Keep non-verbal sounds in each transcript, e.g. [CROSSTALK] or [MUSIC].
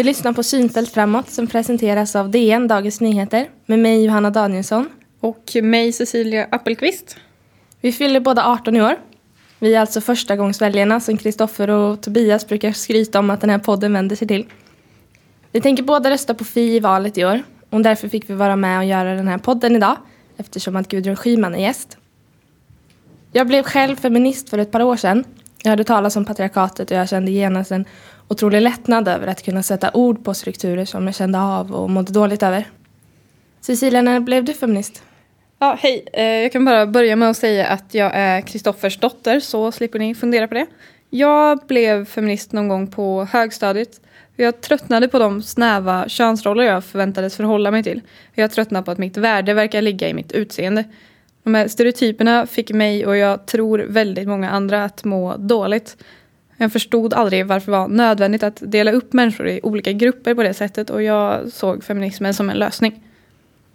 Du lyssnar på Synfält framåt som presenteras av DN Dagens Nyheter med mig Johanna Danielsson. Och mig Cecilia Appelqvist. Vi fyller båda 18 i år. Vi är alltså förstagångsväljarna som Kristoffer och Tobias brukar skryta om att den här podden vänder sig till. Vi tänker båda rösta på Fi i valet i år och därför fick vi vara med och göra den här podden idag eftersom att Gudrun Schyman är gäst. Jag blev själv feminist för ett par år sedan. Jag hörde talas om patriarkatet och jag kände genast en otrolig lättnad över att kunna sätta ord på strukturer som jag kände av och mådde dåligt över. Cecilia, när blev du feminist? Ja, hej. Eh, jag kan bara börja med att säga att jag är Kristoffers dotter, så slipper ni fundera på det. Jag blev feminist någon gång på högstadiet. Jag tröttnade på de snäva könsroller jag förväntades förhålla mig till. Jag tröttnade på att mitt värde verkar ligga i mitt utseende. De här stereotyperna fick mig och jag tror väldigt många andra att må dåligt. Jag förstod aldrig varför det var nödvändigt att dela upp människor i olika grupper på det sättet och jag såg feminismen som en lösning.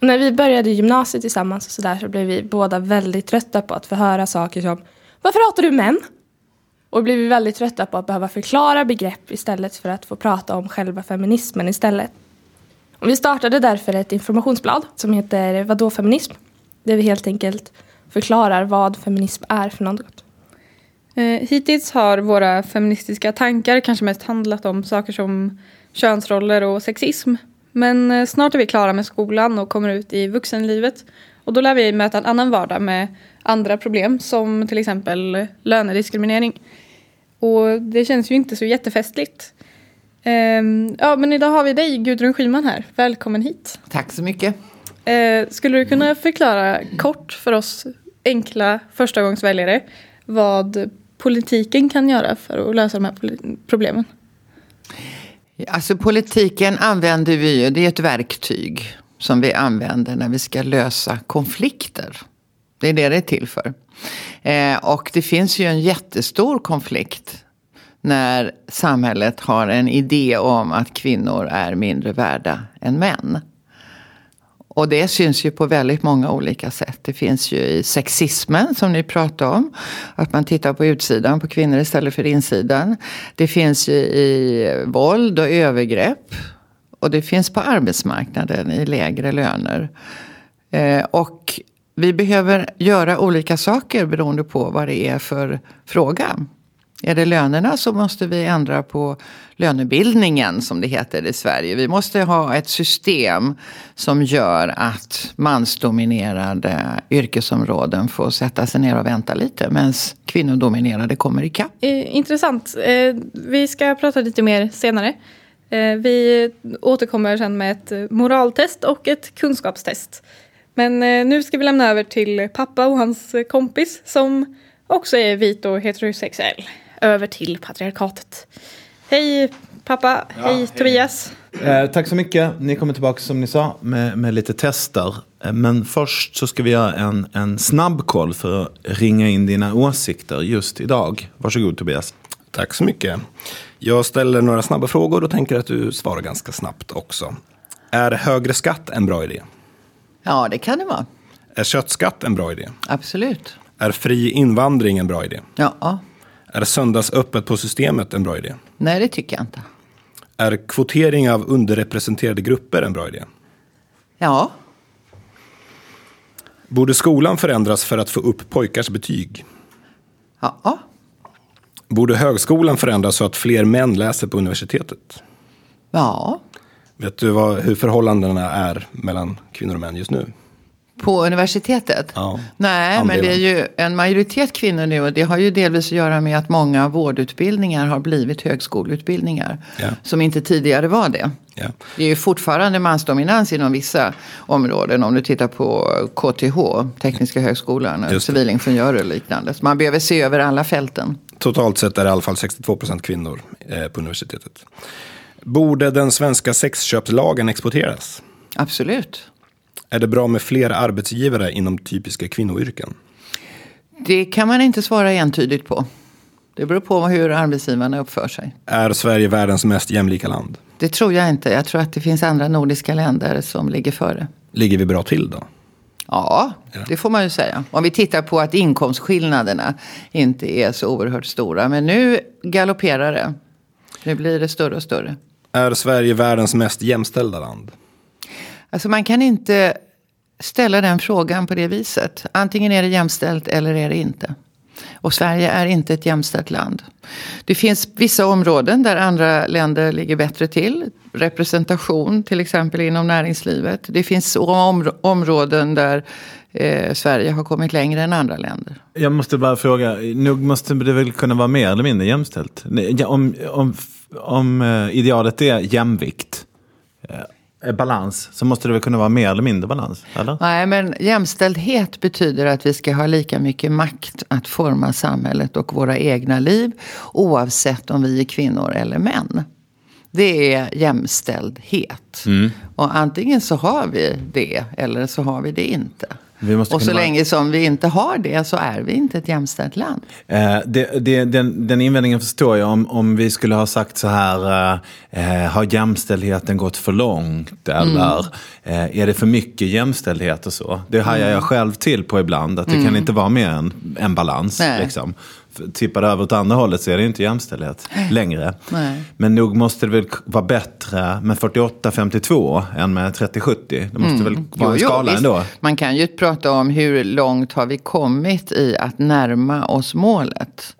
När vi började gymnasiet tillsammans och så, där, så blev vi båda väldigt trötta på att få höra saker som Varför hatar du män? Och blev vi väldigt trötta på att behöva förklara begrepp istället för att få prata om själva feminismen istället. Och vi startade därför ett informationsblad som heter Vadå feminism? Där vi helt enkelt förklarar vad feminism är för något. Eh, hittills har våra feministiska tankar kanske mest handlat om saker som könsroller och sexism. Men eh, snart är vi klara med skolan och kommer ut i vuxenlivet. Och då lär vi möta en annan vardag med andra problem som till exempel lönediskriminering. Och det känns ju inte så jättefestligt. Um, ja, men idag har vi dig, Gudrun Schyman här. Välkommen hit. Tack så mycket. Uh, skulle du kunna förklara kort för oss enkla förstagångsväljare vad politiken kan göra för att lösa de här problemen? Alltså politiken använder vi ju, det är ett verktyg som vi använder när vi ska lösa konflikter. Det är det det är till för. Eh, och det finns ju en jättestor konflikt när samhället har en idé om att kvinnor är mindre värda än män. Och det syns ju på väldigt många olika sätt. Det finns ju i sexismen som ni pratade om. Att man tittar på utsidan på kvinnor istället för insidan. Det finns ju i våld och övergrepp. Och det finns på arbetsmarknaden i lägre löner. Eh, och vi behöver göra olika saker beroende på vad det är för fråga. Är det lönerna så måste vi ändra på lönebildningen som det heter i Sverige. Vi måste ha ett system som gör att mansdominerade yrkesområden får sätta sig ner och vänta lite medan kvinnodominerade kommer ikapp. Eh, intressant. Eh, vi ska prata lite mer senare. Eh, vi återkommer sen med ett moraltest och ett kunskapstest. Men nu ska vi lämna över till pappa och hans kompis som också är vit och heterosexuell över till patriarkatet. Hej pappa, ja, hej, hej Tobias. Eh, tack så mycket. Ni kommer tillbaka som ni sa med, med lite tester. Eh, men först så ska vi göra en, en snabb koll för att ringa in dina åsikter just idag. Varsågod Tobias. Tack så mycket. Jag ställer några snabba frågor och tänker att du svarar ganska snabbt också. Är högre skatt en bra idé? Ja, det kan det vara. Är köttskatt en bra idé? Absolut. Är fri invandring en bra idé? Ja. Är söndagsöppet på systemet en bra idé? Nej, det tycker jag inte. Är kvotering av underrepresenterade grupper en bra idé? Ja. Borde skolan förändras för att få upp pojkars betyg? Ja. Borde högskolan förändras så att fler män läser på universitetet? Ja. Vet du vad, hur förhållandena är mellan kvinnor och män just nu? På universitetet? Ja, Nej, andelen. men det är ju en majoritet kvinnor nu och det har ju delvis att göra med att många vårdutbildningar har blivit högskoleutbildningar. Ja. Som inte tidigare var det. Ja. Det är ju fortfarande mansdominans inom vissa områden. Om du tittar på KTH, Tekniska högskolan, och civilingenjörer och liknande. Så man behöver se över alla fälten. Totalt sett är det i alla fall 62 procent kvinnor eh, på universitetet. Borde den svenska sexköpslagen exporteras? Absolut. Är det bra med fler arbetsgivare inom typiska kvinnoyrken? Det kan man inte svara entydigt på. Det beror på hur arbetsgivarna uppför sig. Är Sverige världens mest jämlika land? Det tror jag inte. Jag tror att det finns andra nordiska länder som ligger före. Ligger vi bra till då? Ja, det får man ju säga. Om vi tittar på att inkomstskillnaderna inte är så oerhört stora. Men nu galopperar det. Nu blir det större och större. Är Sverige världens mest jämställda land? Alltså man kan inte ställa den frågan på det viset. Antingen är det jämställt eller är det inte. Och Sverige är inte ett jämställt land. Det finns vissa områden där andra länder ligger bättre till. Representation till exempel inom näringslivet. Det finns om områden där eh, Sverige har kommit längre än andra länder. Jag måste bara fråga, nog måste det väl kunna vara mer eller mindre jämställt? Om, om, om eh, idealet är jämvikt, eh, balans, så måste det väl kunna vara mer eller mindre balans? Eller? Nej, men jämställdhet betyder att vi ska ha lika mycket makt att forma samhället och våra egna liv oavsett om vi är kvinnor eller män. Det är jämställdhet. Mm. Och antingen så har vi det eller så har vi det inte och så länge som vi inte har det så är vi inte ett jämställt land. Eh, det, det, den, den invändningen förstår jag om, om vi skulle ha sagt så här, eh, eh har jämställdheten gått för långt? Eller mm. eh, är det för mycket jämställdhet och så? Det hajar mm. jag själv till på ibland, att det mm. kan inte vara mer än en balans. Liksom tippar det över åt andra hållet så är det inte jämställdhet längre. Nej. Men nog måste det väl vara bättre med 48-52 än med 30-70. Det måste mm. väl vara en skala jo, ändå. Man kan ju prata om hur långt har vi kommit i att närma oss målet.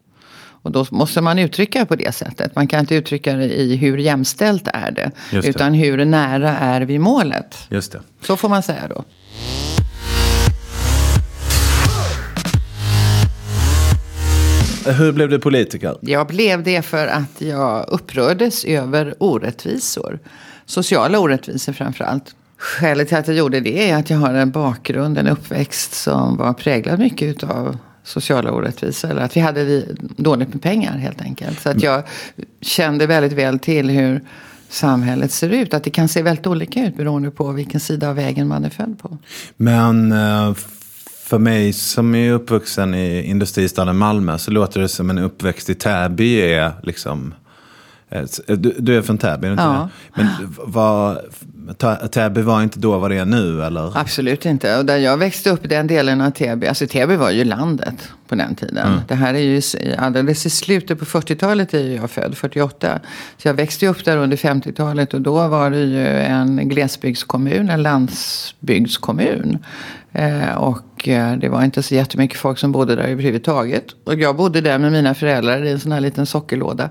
Och då måste man uttrycka på det sättet. Man kan inte uttrycka det i hur jämställt är det. det. Utan hur nära är vi målet. Just det. Så får man säga då. Hur blev du politiker? Jag blev det för att jag upprördes över orättvisor. Sociala orättvisor framför allt. Skälet till att jag gjorde det är att jag har en bakgrund, en uppväxt som var präglad mycket av sociala orättvisor. Eller att vi hade dåligt med pengar helt enkelt. Så att jag kände väldigt väl till hur samhället ser ut. Att det kan se väldigt olika ut beroende på vilken sida av vägen man är född på. Men eh, för mig som är uppvuxen i industristaden Malmö så låter det som en uppväxt i Täby är liksom... Eh, du, du är från Täby, inte ja. Men var, Täby var inte då vad det är nu eller? Absolut inte. Och där jag växte upp den delen av Täby, alltså Täby var ju landet på den tiden. Mm. Det här är ju alldeles i slutet på 40-talet är jag född, 48. Så jag växte upp där under 50-talet och då var det ju en glesbygdskommun, en landsbygdskommun. Eh, och eh, det var inte så jättemycket folk som bodde där överhuvudtaget. Och jag bodde där med mina föräldrar i en sån här liten sockerlåda.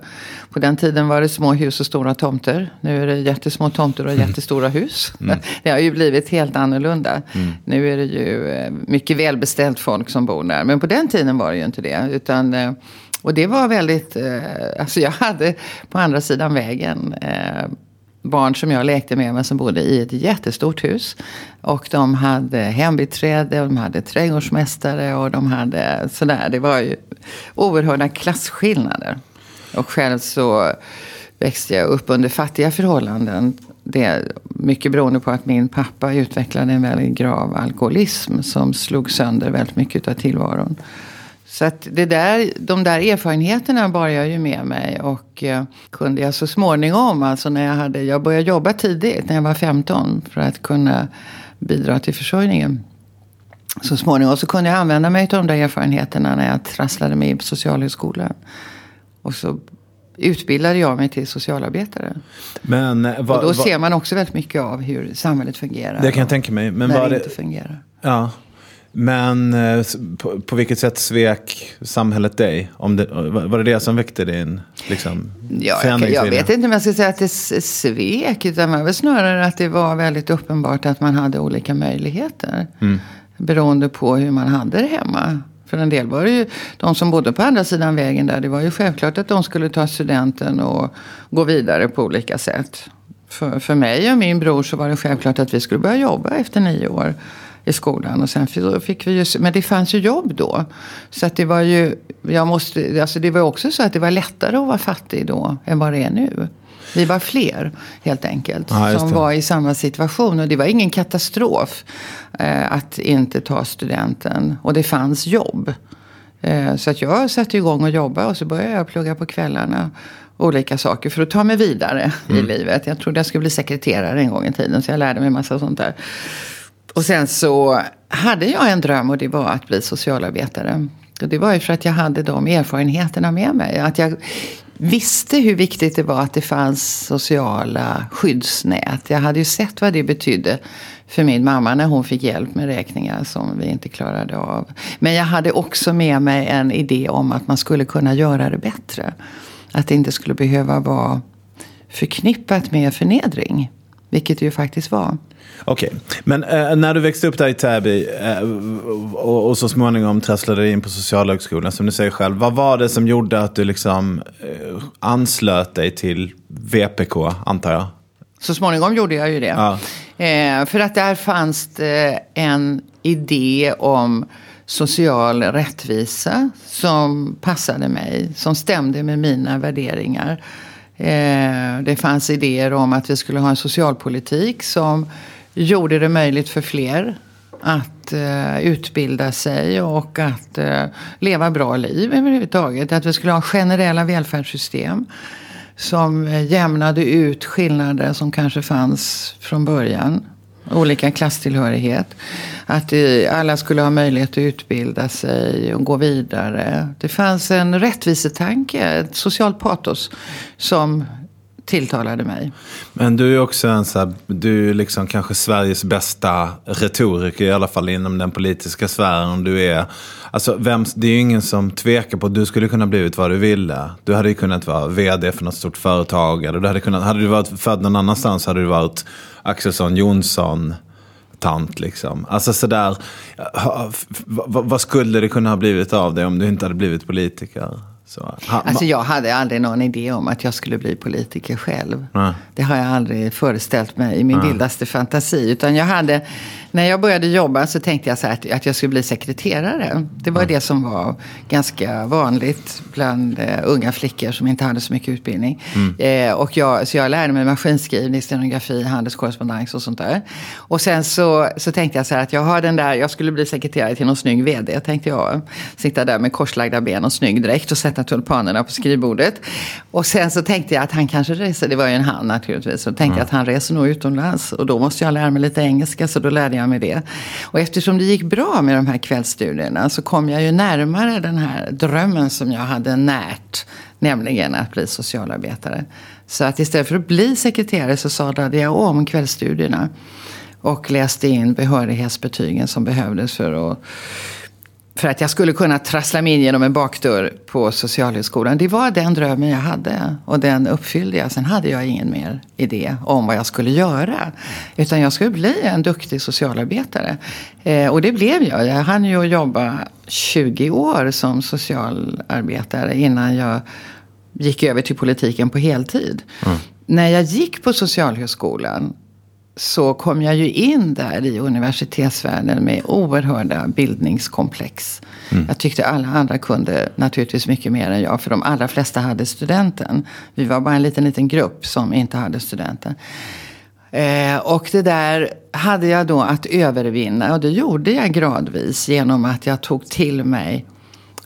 På den tiden var det små hus och stora tomter. Nu är det jättesmå tomter och mm. jättestora hus. Mm. [LAUGHS] Det har ju blivit helt annorlunda. Mm. Nu är det ju eh, mycket välbeställt folk som bor där. Men på den tiden var det ju inte det. Utan, och det var väldigt, alltså jag hade på andra sidan vägen barn som jag lekte med, men som bodde i ett jättestort hus. Och de hade hembiträde, och de hade trädgårdsmästare och de hade sådär. Det var ju oerhörda klasskillnader. Och själv så växte jag upp under fattiga förhållanden. Det mycket beroende på att min pappa utvecklade en väldigt grav alkoholism som slog sönder väldigt mycket av tillvaron. Så att det där, de där erfarenheterna bar jag ju med mig. Och eh, kunde jag så småningom, alltså när jag hade, jag började jobba tidigt, när jag var 15. För att kunna bidra till försörjningen. Så småningom så kunde jag använda mig av de där erfarenheterna när jag trasslade mig på socialhögskolan. Och så utbildade jag mig till socialarbetare. Men, eh, va, och då va, ser man också väldigt mycket av hur samhället fungerar. Det kan jag tänka mig. Men när var det inte fungerar. Ja, men eh, på, på, vilket sätt svek samhället dig? Om det, var det det som väckte din liksom, ja, jag, jag vet inte om jag ska säga att det svek. Utan det var snarare att det var väldigt uppenbart att man hade olika möjligheter. Mm. Beroende på hur man hade det hemma. För en del var det ju de som bodde på andra sidan vägen där. Det var ju självklart att de skulle ta studenten och gå vidare på olika sätt. För, för mig och min bror så var det självklart att vi skulle börja jobba efter nio år i skolan. Och sen fick vi ju, men det fanns ju jobb då. Så att det var ju, jag måste, alltså det var också så att det var lättare att vara fattig då än vad det är nu. Vi var fler helt enkelt ja, som var i samma situation. Och det var ingen katastrof eh, att inte ta studenten. Och det fanns jobb. Eh, så att jag satte igång och jobbade och så började jag plugga på kvällarna. Olika saker för att ta mig vidare mm. i livet. Jag trodde jag skulle bli sekreterare en gång i tiden. Så jag lärde mig massa sånt där. Och sen så hade jag en dröm och det var att bli socialarbetare. Och det var ju för att jag hade de erfarenheterna med mig. Att jag visste hur viktigt det var att det fanns sociala skyddsnät. Jag hade ju sett vad det betydde för min mamma när hon fick hjälp med räkningar som vi inte klarade av. Men jag hade också med mig en idé om att man skulle kunna göra det bättre. Att det inte skulle behöva vara förknippat med förnedring. Vilket det ju faktiskt var. Okej, okay. men eh, när du växte upp där i Täby eh, och, och, så småningom trasslade dig in på Socialhögskolan, som du säger själv. Vad var det som gjorde att du liksom eh, anslöt dig till VPK, antar jag? Så småningom gjorde jag ju det. Ja. Eh, för att där fanns det en idé om social rättvisa som passade mig, som stämde med mina värderingar. Eh, det fanns idéer om att vi skulle ha en socialpolitik som gjorde det möjligt för fler att eh, utbilda sig och att eh, leva bra liv överhuvudtaget. Att vi skulle ha generella välfärdssystem som jämnade ut skillnader som kanske fanns från början. Olika klasstillhörighet. Att alla skulle ha möjlighet att utbilda sig och gå vidare. Det fanns en rättvisetanke, ett socialt patos som tilltalade mig. Men du är också en så här, du är liksom kanske Sveriges bästa retoriker i alla fall inom den politiska sfären. Du är, alltså, vem, det är ju ingen som tvekar på att du skulle kunna blivit vad du ville. Du hade ju kunnat vara vd för något stort företag. Eller du hade, kunnat, hade du varit född någon annanstans hade du varit Axelsson Jonsson tant liksom. Alltså sådär, vad skulle det kunna ha blivit av dig om du inte hade blivit politiker? Så, ha, alltså jag hade aldrig någon idé om att jag skulle bli politiker själv. Nej. Det har jag aldrig föreställt mig i min Nej. vildaste fantasi. Utan jag hade, när jag började jobba så tänkte jag så att, att jag skulle bli sekreterare. Det var mm. det som var ganska vanligt bland uh, unga flickor som inte hade så mycket utbildning. Mm. Eh, och jag, så jag lärde mig maskinskrivning, stenografi, handelskorrespondens och sånt där. Och sen så, så tänkte jag så här att jag har den där, jag skulle bli sekreterare till någon snygg vd. Tänkte jag. Sitta där med korslagda ben och snygg dräkt och sätta tulpanerna på skrivbordet. Och sen så tänkte jag att han kanske reser, det var ju en han naturligtvis. Så tänkte mm. jag att han reser nog utomlands. Och då måste jag lära mig lite engelska så då lärde jag mig det. Och eftersom det gick bra med de här kvällsstudierna så kom jag ju närmare den här drömmen som jag hade närt. Nämligen att bli socialarbetare. Så att istället för att bli sekreterare så sadlade jag om kvällsstudierna. Och läste in behörighetsbetygen som behövdes för att för att jag skulle kunna trassla mig in genom en bakdörr på Socialhögskolan. Det var den drömmen jag hade och den uppfyllde jag. Sen hade jag ingen mer idé om vad jag skulle göra. Utan jag skulle bli en duktig socialarbetare. Eh, och det blev jag. Jag hann ju jobba 20 år som socialarbetare innan jag gick över till politiken på heltid. Mm. När jag gick på Socialhögskolan så kom jag ju in där i universitetsvärlden med oerhörda bildningskomplex. Mm. Jag tyckte alla andra kunde naturligtvis mycket mer än jag. För de allra flesta hade studenten. Vi var bara en liten, liten grupp som inte hade studenten. Eh, och det där hade jag då att övervinna. Och det gjorde jag gradvis genom att jag tog till mig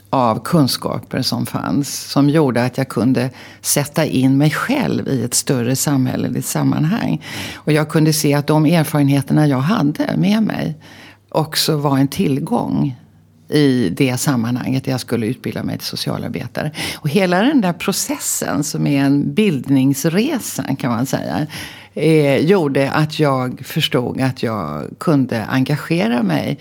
av kunskaper som fanns. Som gjorde att jag kunde sätta in mig själv i ett större samhälleligt sammanhang. Och jag kunde se att de erfarenheterna jag hade med mig också var en tillgång i det sammanhanget där jag skulle utbilda mig till socialarbetare. Och hela den där processen som är en bildningsresa kan man säga. Eh, gjorde att jag förstod att jag kunde engagera mig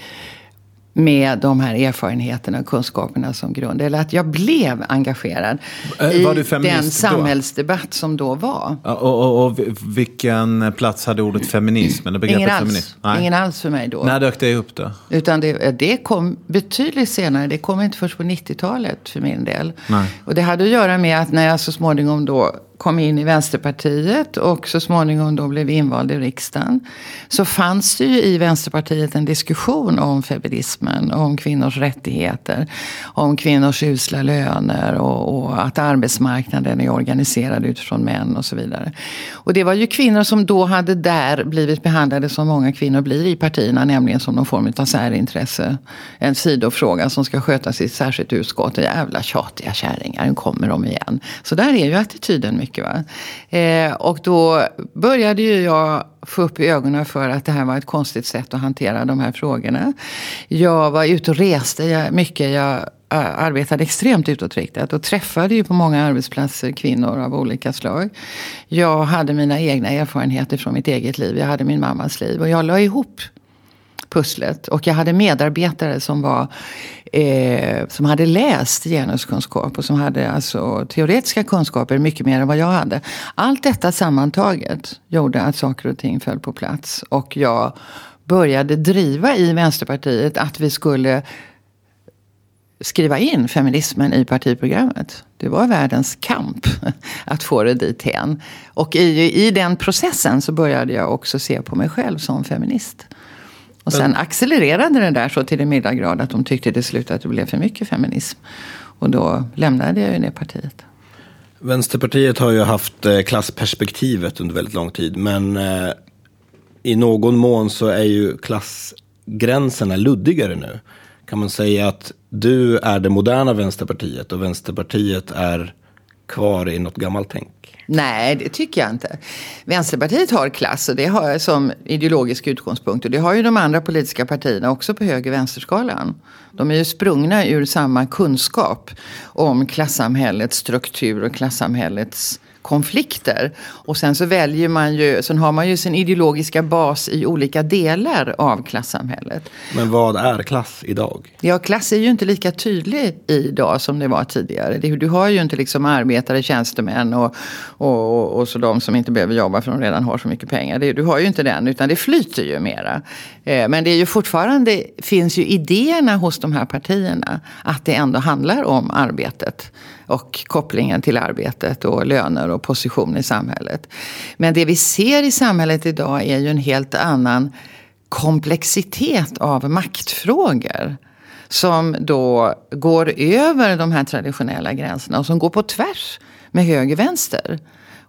med de här erfarenheterna och kunskaperna som grund. Eller att jag blev engagerad äh, i den samhällsdebatt då? som då var. Och, och, och, vilken plats hade ordet feminism? Eller ingen, alls. Feminism? Ingen alls för mig då. När dök det upp då? Utan det, det kom betydligt senare. Det kom inte först på 90-talet för min del. Nej. Och det hade att göra med att när jag så småningom då kom in i Vänsterpartiet och så småningom då blev invald i riksdagen. Så fanns det ju i Vänsterpartiet en diskussion om feminismen, om kvinnors rättigheter, om kvinnors usla löner och, och, att arbetsmarknaden är organiserad utifrån män och så vidare. Och det var ju kvinnor som då hade där blivit behandlade som många kvinnor blir i partierna, nämligen som någon form av särintresse. En sidofråga som ska skötas i ett särskilt utskott. Jävla tjatiga kärringar, nu kommer de igen. Så där är ju attityden mycket mycket. Va? Eh, och då började ju jag få upp ögonen för att det här var ett konstigt sätt att hantera de här frågorna. Jag var ute och reste mycket. Jag eh, arbetade extremt utåtriktat och träffade ju på många arbetsplatser kvinnor av olika slag. Jag hade mina egna erfarenheter från mitt eget liv. Jag hade min mammas liv och jag la ihop pusslet. Och jag hade medarbetare som, var, eh, som hade läst genuskunskap och som hade alltså teoretiska kunskaper mycket mer än vad jag hade. Allt detta sammantaget gjorde att saker och ting föll på plats. Och jag började driva i Vänsterpartiet att vi skulle skriva in feminismen i partiprogrammet. Det var världens kamp [LAUGHS] att få det dithän. Och i, i den processen så började jag också se på mig själv som feminist. Och sen accelererade det där så till den milda grad att de tyckte det slutade att det blev för mycket feminism. Och då lämnade jag ju det partiet. Vänsterpartiet har ju haft eh, klassperspektivet under väldigt lång tid. Men eh, i någon mån så är ju klassgränserna luddigare nu. Kan man säga att du är det moderna Vänsterpartiet och Vänsterpartiet är kvar i något gammalt tänk? Nej, det tycker jag inte. Vänsterpartiet har klass och det har jag som ideologisk utgångspunkt. Och det har ju de andra politiska partierna också på höger vänsterskalan. De är ju sprungna ur samma kunskap om klassamhällets struktur och klassamhällets konflikter. Och sen så väljer man ju, sen har man ju sin ideologiska bas i olika delar av klassamhället. Men vad är klass idag? Ja, klass är ju inte lika tydlig idag som det var tidigare. Du har ju inte liksom arbetare, tjänstemän och, och, och, och så de som inte behöver jobba för de redan har så mycket pengar. Du har ju inte den, utan det flyter ju mera. Eh, men det är ju fortfarande, finns ju idéerna hos de här partierna att det ändå handlar om arbetet och kopplingen till arbetet och löner och position i samhället. Men det vi ser i samhället idag är ju en helt annan komplexitet av maktfrågor. Som då går över de här traditionella gränserna och som går på tvärs med höger-vänster.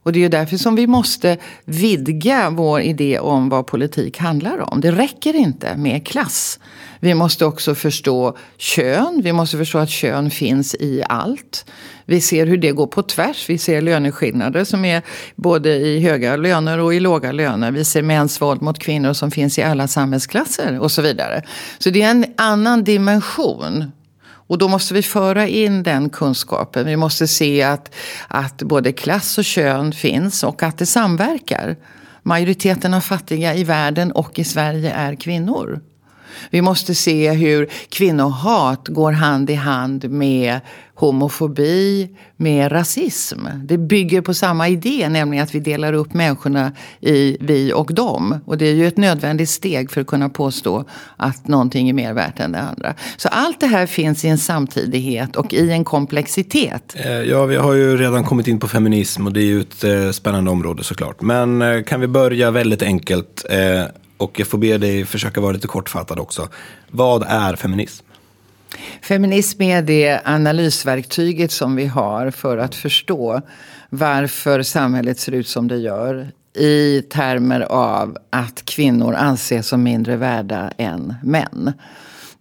Och det är ju därför som vi måste vidga vår idé om vad politik handlar om. Det räcker inte med klass. Vi måste också förstå kön. Vi måste förstå att kön finns i allt. Vi ser hur det går på tvärs. Vi ser löneskillnader som är både i höga löner och i låga löner. Vi ser mäns våld mot kvinnor som finns i alla samhällsklasser och så vidare. Så det är en annan dimension och då måste vi föra in den kunskapen. Vi måste se att, att både klass och kön finns och att det samverkar. Majoriteten av fattiga i världen och i Sverige är kvinnor. Vi måste se hur kvinnohat går hand i hand med homofobi, med rasism. Det bygger på samma idé, nämligen att vi delar upp människorna i vi och dem. Och det är ju ett nödvändigt steg för att kunna påstå att någonting är mer värt än det andra. Så allt det här finns i en samtidighet och i en komplexitet. Eh, ja, vi har ju redan kommit in på feminism och det är ju ett eh, spännande område såklart. Men eh, kan vi börja väldigt enkelt? Och jag får be dig försöka vara lite kortfattad också. Vad är feminism? Feminism är det analysverktyget som vi har för att förstå varför samhället ser ut som det gör i termer av att kvinnor anses som mindre värda än män.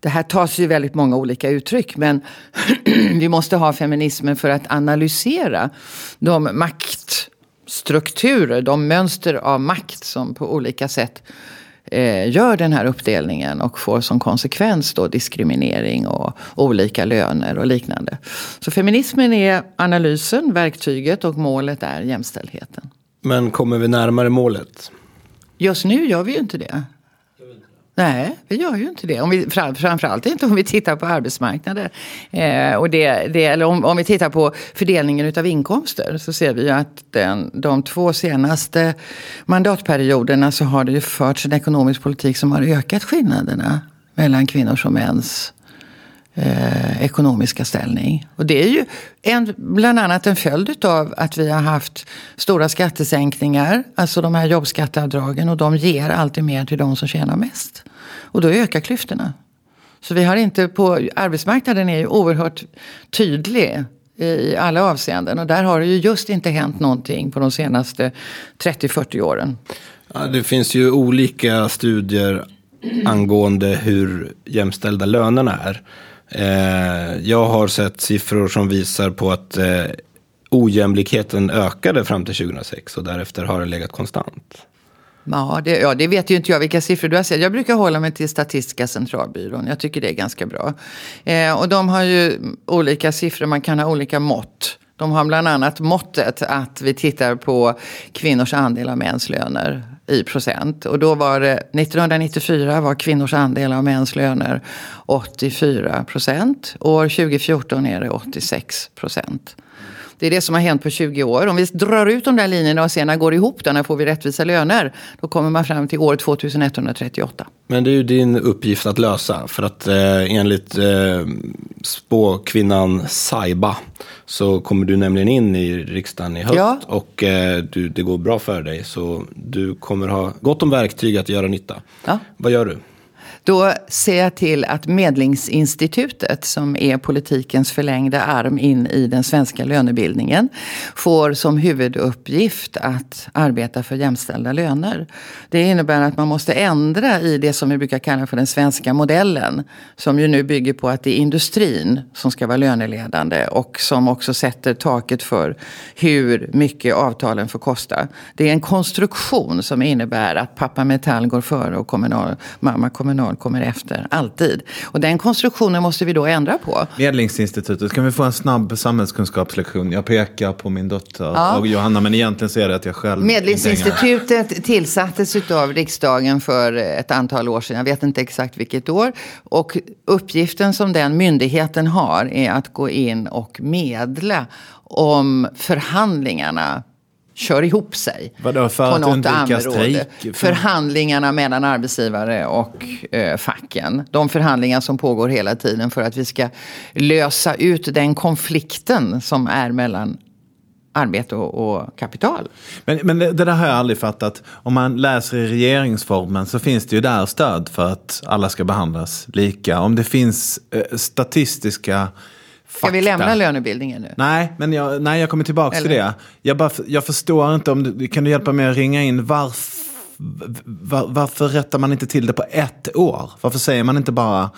Det här tas ju väldigt många olika uttryck men [CLEARS THROAT] vi måste ha feminismen för att analysera de maktstrukturer, de mönster av makt som på olika sätt eh, gör den här uppdelningen och får som konsekvens då diskriminering och olika löner och liknande. Så feminismen är analysen, verktyget och målet är jämställdheten. Men kommer vi närmare målet? Just nu gör vi ju inte det. Nej, vi gör ju inte det. Om vi, framförallt inte om vi tittar på arbetsmarknaden. Eh, och det, det, eller om, om, vi tittar på fördelningen av inkomster så ser vi ju att den, de två senaste mandatperioderna så har det ju förts en ekonomisk politik som har ökat skillnaderna mellan kvinnors och mäns eh, ekonomiska ställning. Och det är ju en, bland annat en följd av att vi har haft stora skattesänkningar, alltså de här jobbskatteavdragen och de ger alltid mer till de som tjänar mest. Och då ökar klyftorna. Så vi har inte på, arbetsmarknaden är ju oerhört tydlig i alla avseenden. Och där har det ju just inte hänt någonting på de senaste 30-40 åren. Ja, det finns ju olika studier angående hur jämställda lönerna är. Eh, jag har sett siffror som visar på att eh, ojämlikheten ökade fram till 2006 och därefter har det legat konstant. Ja det, ja, det vet ju inte jag vilka siffror du har sett. Jag brukar hålla mig till Statistiska centralbyrån. Jag tycker det är ganska bra. Eh, och de har ju olika siffror, man kan ha olika mått. De har bland annat måttet att vi tittar på kvinnors andel av mäns löner i procent. Och då var det 1994 var kvinnors andel av mäns löner 84 procent. År 2014 är det 86 procent. Det är det som har hänt på 20 år. Om vi drar ut de där linjerna och sen går ihop då, när får vi rättvisa löner? Då kommer man fram till år 2138. Men det är ju din uppgift att lösa. För att eh, enligt eh, spåkvinnan Saiba så kommer du nämligen in i riksdagen i höst. Ja. Och eh, du, det går bra för dig. Så du kommer ha gott om verktyg att göra nytta. Ja. Vad gör du? Då ser jag till att Medlingsinstitutet, som är politikens förlängda arm in i den svenska lönebildningen, får som huvuduppgift att arbeta för jämställda löner. Det innebär att man måste ändra i det som vi brukar kalla för den svenska modellen, som ju nu bygger på att det är industrin som ska vara löneledande och som också sätter taket för hur mycket avtalen får kosta. Det är en konstruktion som innebär att pappa Metall går före och kommunal, mamma Kommunal kommer efter. Alltid. Och den konstruktionen måste vi då ändra på. Medlingsinstitutet, kan vi få en snabb samhällskunskapslektion? Jag pekar på min dotter och Johanna, men egentligen så är det att jag själv Medlingsinstitutet tillsattes av riksdagen för ett antal år sedan. Jag vet inte exakt vilket år. Och uppgiften som den myndigheten har är att gå in och medla om förhandlingarna kör ihop sig. Vadå, för på att något område. För- Förhandlingarna mellan arbetsgivare och eh, facken. De förhandlingar som pågår hela tiden för att vi ska lösa ut den konflikten som är mellan arbete och, och kapital. Men, men det, det där har jag aldrig fattat. Om man läser i regeringsformen så finns det ju där stöd för att alla ska behandlas lika. Om det finns eh, statistiska fakta. Ska vi lämna lönebildningen nu? Nej, men jag, nej, jag kommer tillbaka till Eller? det. Jag, bara, jag förstår inte om du, kan du hjälpa mig att ringa in varf, var, varför rättar man inte till det på ett år? Varför säger man inte bara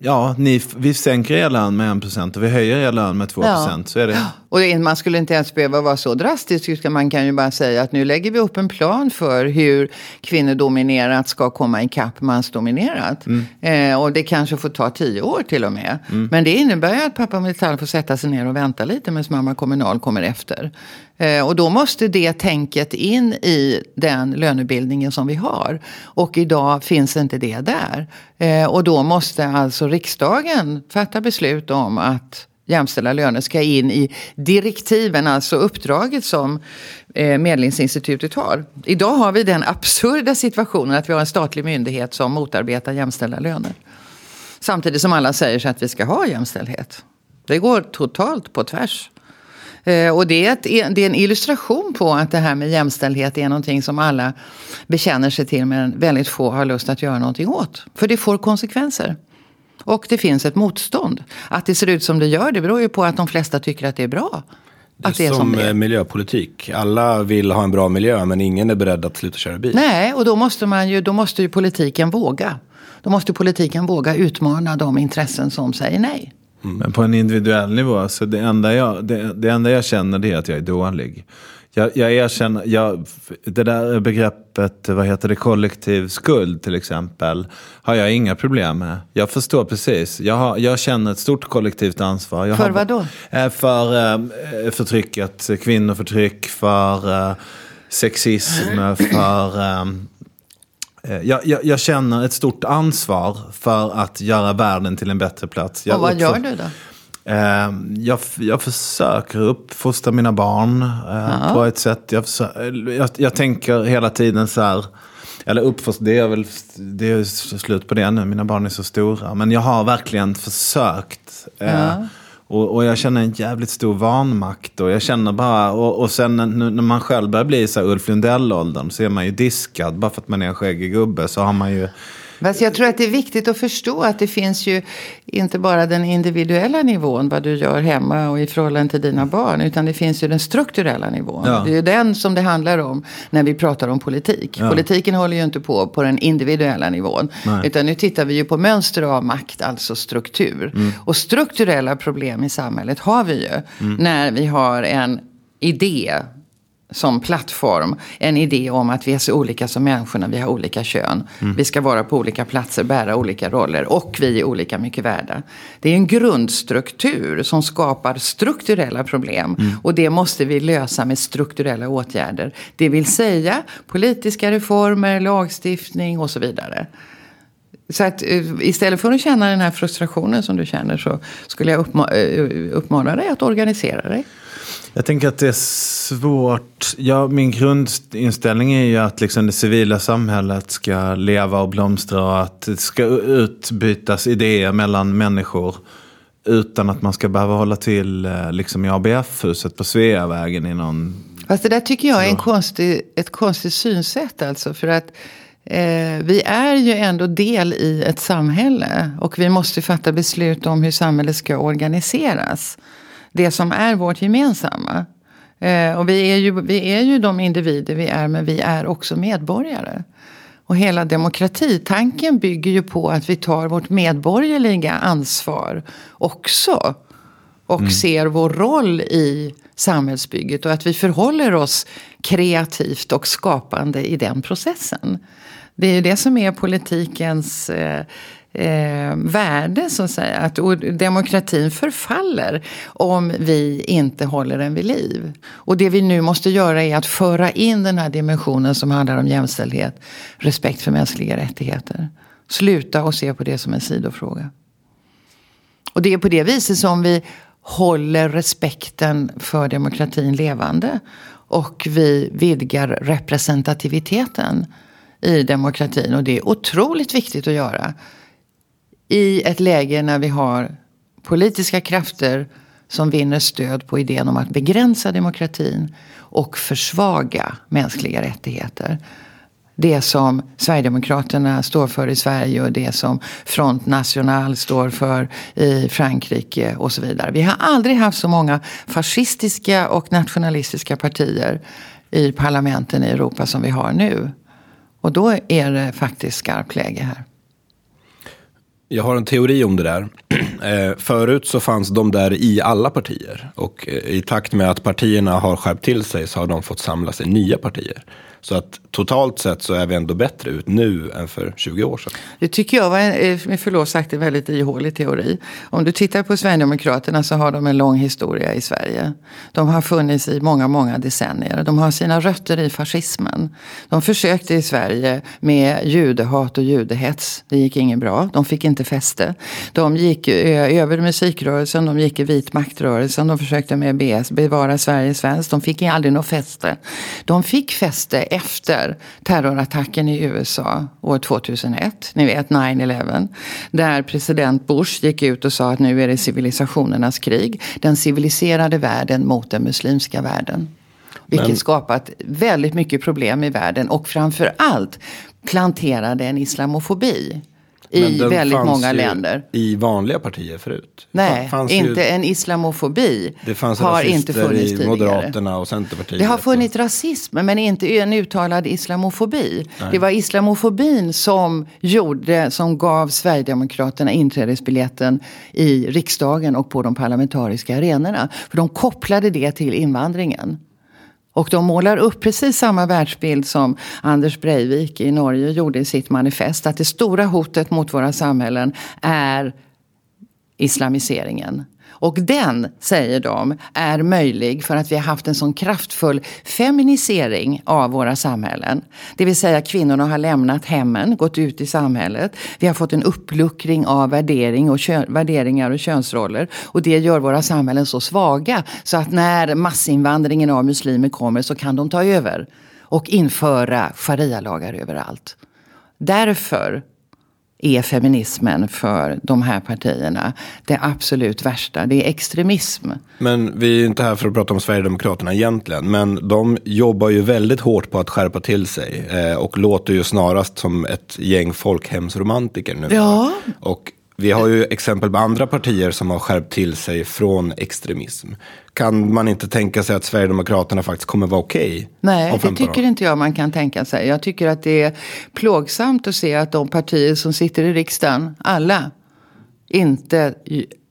ja, ni, vi sänker er lön med 1% och vi höjer er lön med 2%. Ja. Så är det. [GASPS] Och det- man skulle inte ens behöva vara så drastisk. utan Man kan ju bara säga att nu lägger vi upp en plan för hur kvinnodominerat ska komma ikapp mansdominerat. Eh, och det kanske får ta tio år till och med. Men det innebär ju att pappa Metall får sätta sig ner och vänta lite medan mamma Kommunal kommer efter. Eh, och då måste det tänket in i den lönebildningen som vi har. Och idag finns inte det där. Eh, och då måste alltså riksdagen fatta beslut om att jämställda löner ska in i direktiven, alltså uppdraget som eh, Medlingsinstitutet har. Idag har vi den absurda situationen att vi har en statlig myndighet som motarbetar jämställda löner. Samtidigt som alla säger sig att vi ska ha jämställdhet. Det går totalt på tvärs. Eh, och det är, ett, det är en illustration på att det här med jämställdhet är någonting som alla bekänner sig till men väldigt få har lust att göra någonting åt. För det får konsekvenser. Och det finns ett motstånd. Att det ser ut som det gör det beror ju på att de flesta tycker att det är bra. Det är det är som, som det eh, är. miljöpolitik. Alla vill ha en bra miljö men ingen är beredd att sluta köra bil. Nej, och då måste, man ju, då måste ju politiken våga. Då måste politiken våga utmana de intressen som säger nej. Men på en individuell nivå, så det enda jag, det, det enda jag känner det är att jag är dålig. Jag, jag erkänner, jag, det där begreppet, vad heter det, kollektiv skuld till exempel, har jag inga problem med. Jag förstår precis. Jag, har, jag känner ett stort kollektivt ansvar. Jag För har, vad då? Eh, För eh, förtrycket, kvinnoförtryck, för eh, sexism, för... Eh, jag, jag, jag känner ett stort ansvar för att göra världen till en bättre plats. Jag och vad uppför- gör du då? Eh, jag, jag försöker uppfostra mina barn eh, på ett sätt. Jag, jag, jag tänker hela tiden så här. Eller uppfostra, det är väl det är slut på det nu. Mina barn är så stora. Men jag har verkligen försökt. Eh, och, och jag känner en jävligt stor vanmakt. Och jag känner bara, och, och sen när, när man själv börjar bli så här Ulf Lundell-åldern så är man ju diskad. Bara för att man är en skäggig gubbe så har man ju Fast jag tror att det är viktigt att förstå att det finns ju inte bara den individuella nivån, vad du gör hemma och i förhållande till dina barn, utan det finns ju den strukturella nivån. Ja. Det är ju den som det handlar om när vi pratar om politik. Ja. Politiken håller ju inte på på den individuella nivån, Nej. utan nu tittar vi ju på mönster av makt, alltså struktur. Mm. Och strukturella problem i samhället har vi ju Mm. när vi har en idé som plattform en idé om att vi är så olika som människorna, vi har olika kön. Vi ska vara på olika platser, bära olika roller och vi är olika mycket värda. Det är en grundstruktur som skapar strukturella problem och det måste vi lösa med strukturella åtgärder. Det vill säga politiska reformer, lagstiftning och så vidare. Så att eh, istället för att känna den här frustrationen som du känner så skulle jag uppma eh, uppmana dig att organisera dig. Jag tänker att det är svårt. Ja, min grundinställning är ju att liksom det civila samhället ska leva och blomstra och att det ska utbytas idéer mellan människor utan att man ska behöva hålla till eh, liksom i ABF-huset på Sveavägen i någon... Fast det där tycker jag är en konstig, ett konstigt synsätt alltså. För att eh, vi är ju ändå del i ett samhälle. Och vi måste fatta beslut om hur samhället ska organiseras. Det som är vårt gemensamma. Eh, och vi är, ju, vi är ju de individer vi är, men vi är också medborgare. Och hela demokratitanken bygger ju på att vi tar vårt medborgerliga ansvar också. Och ser vår roll i samhällsbygget och att vi förhåller oss kreativt och skapande i den processen. Det är ju det som är politikens eh, eh, värde så att säga. Att och demokratin förfaller om vi inte håller den vid liv. Och det vi nu måste göra är att föra in den här dimensionen som handlar om jämställdhet, respekt för mänskliga rättigheter. Sluta och se på det som en sidofråga. Och det är på det viset som vi håller respekten för demokratin levande. Och vi vidgar representativiteten i demokratin. Och det är otroligt viktigt att göra. I ett läge när vi har politiska krafter som vinner stöd på idén om att begränsa demokratin och försvaga mänskliga rättigheter. Det som Sverigedemokraterna står för i Sverige och det som Front National står för i Frankrike och så vidare. Vi har aldrig haft så många fascistiska och nationalistiska partier i parlamenten i Europa som vi har nu. Och då är det faktiskt skarpt läge här. Jag har en teori om det där. [CLEARS THROAT] Eh, förut så fanns de där i alla partier. Och eh, i takt med att partierna har skärpt till sig så har de fått samlas i nya partier. Så att totalt sett så är vi ändå bättre ut nu än för 20 år sedan. Det tycker jag var en, eh, med förlov sagt en väldigt ihålig teori. Om du tittar på Sverigedemokraterna så har de en lång historia i Sverige. De har funnits i många, många decennier. De har sina rötter i fascismen. De försökte i Sverige med judehat och judehets. Det gick inget bra. De fick inte fäste. De gick eh, över musikrörelsen, de gick i vit maktrörelsen. De försökte med BS, bevara Sverige svenskt. De fick aldrig något fäste. De fick fäste efter terrorattacken i USA år 2001. Ni vet 9-11. Där president Bush gick ut och sa att nu är det civilisationernas krig. Den civiliserade världen mot den muslimska världen. Vilket Men- skapat väldigt mycket problem i världen. Och framför allt planterade en islamofobi. I väldigt många länder. I vanliga partier förut. Nej, fanns ju- inte en islamofobi Det fanns har inte funnits i tidigare. Moderaterna och Centerpartiet. Det har funnits rasism men inte en uttalad islamofobi. Det var islamofobin som gjorde, som gav Sverigedemokraterna inträdesbiljetten i riksdagen och på de parlamentariska arenorna. För de kopplade det till invandringen. Och de målar upp precis samma världsbild som Anders Breivik i Norge gjorde i sitt manifest. Att det stora hotet mot våra samhällen är islamiseringen. Och den, säger de, är möjlig för att vi har haft en sån kraftfull feminisering av våra samhällen. Det vill säga kvinnorna har lämnat hemmen, gått ut i samhället. Vi har fått en uppluckring av värdering och kö- värderingar och könsroller. Och det gör våra samhällen så svaga så att när massinvandringen av muslimer kommer så kan de ta över och införa sharia-lagar överallt. Därför är feminismen för de här partierna det absolut värsta. Det är extremism. Men vi är inte här för att prata om Sverigedemokraterna egentligen. Men de jobbar ju väldigt hårt på att skärpa till sig. Eh, och låter ju snarast som ett gäng folkhemsromantiker nu. Ja. Och vi har ju exempel på andra partier som har skärpt till sig från extremism. Kan man inte tänka sig att Sverigedemokraterna faktiskt kommer vara okej? Nej, om det 15 tycker år? inte jag man kan tänka sig. Jag tycker att det är plågsamt att se att de partier som sitter i riksdagen, alla, inte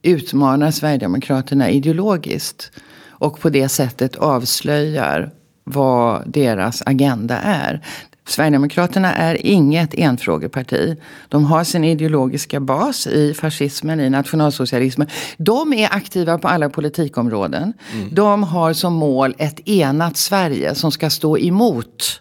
utmanar Sverigedemokraterna ideologiskt. Och på det sättet avslöjar vad deras agenda är. Sverigedemokraterna är inget enfrågeparti. De har sin ideologiska bas i fascismen, i nationalsocialismen. De är aktiva på alla politikområden. Mm. De har som mål ett enat Sverige som ska stå emot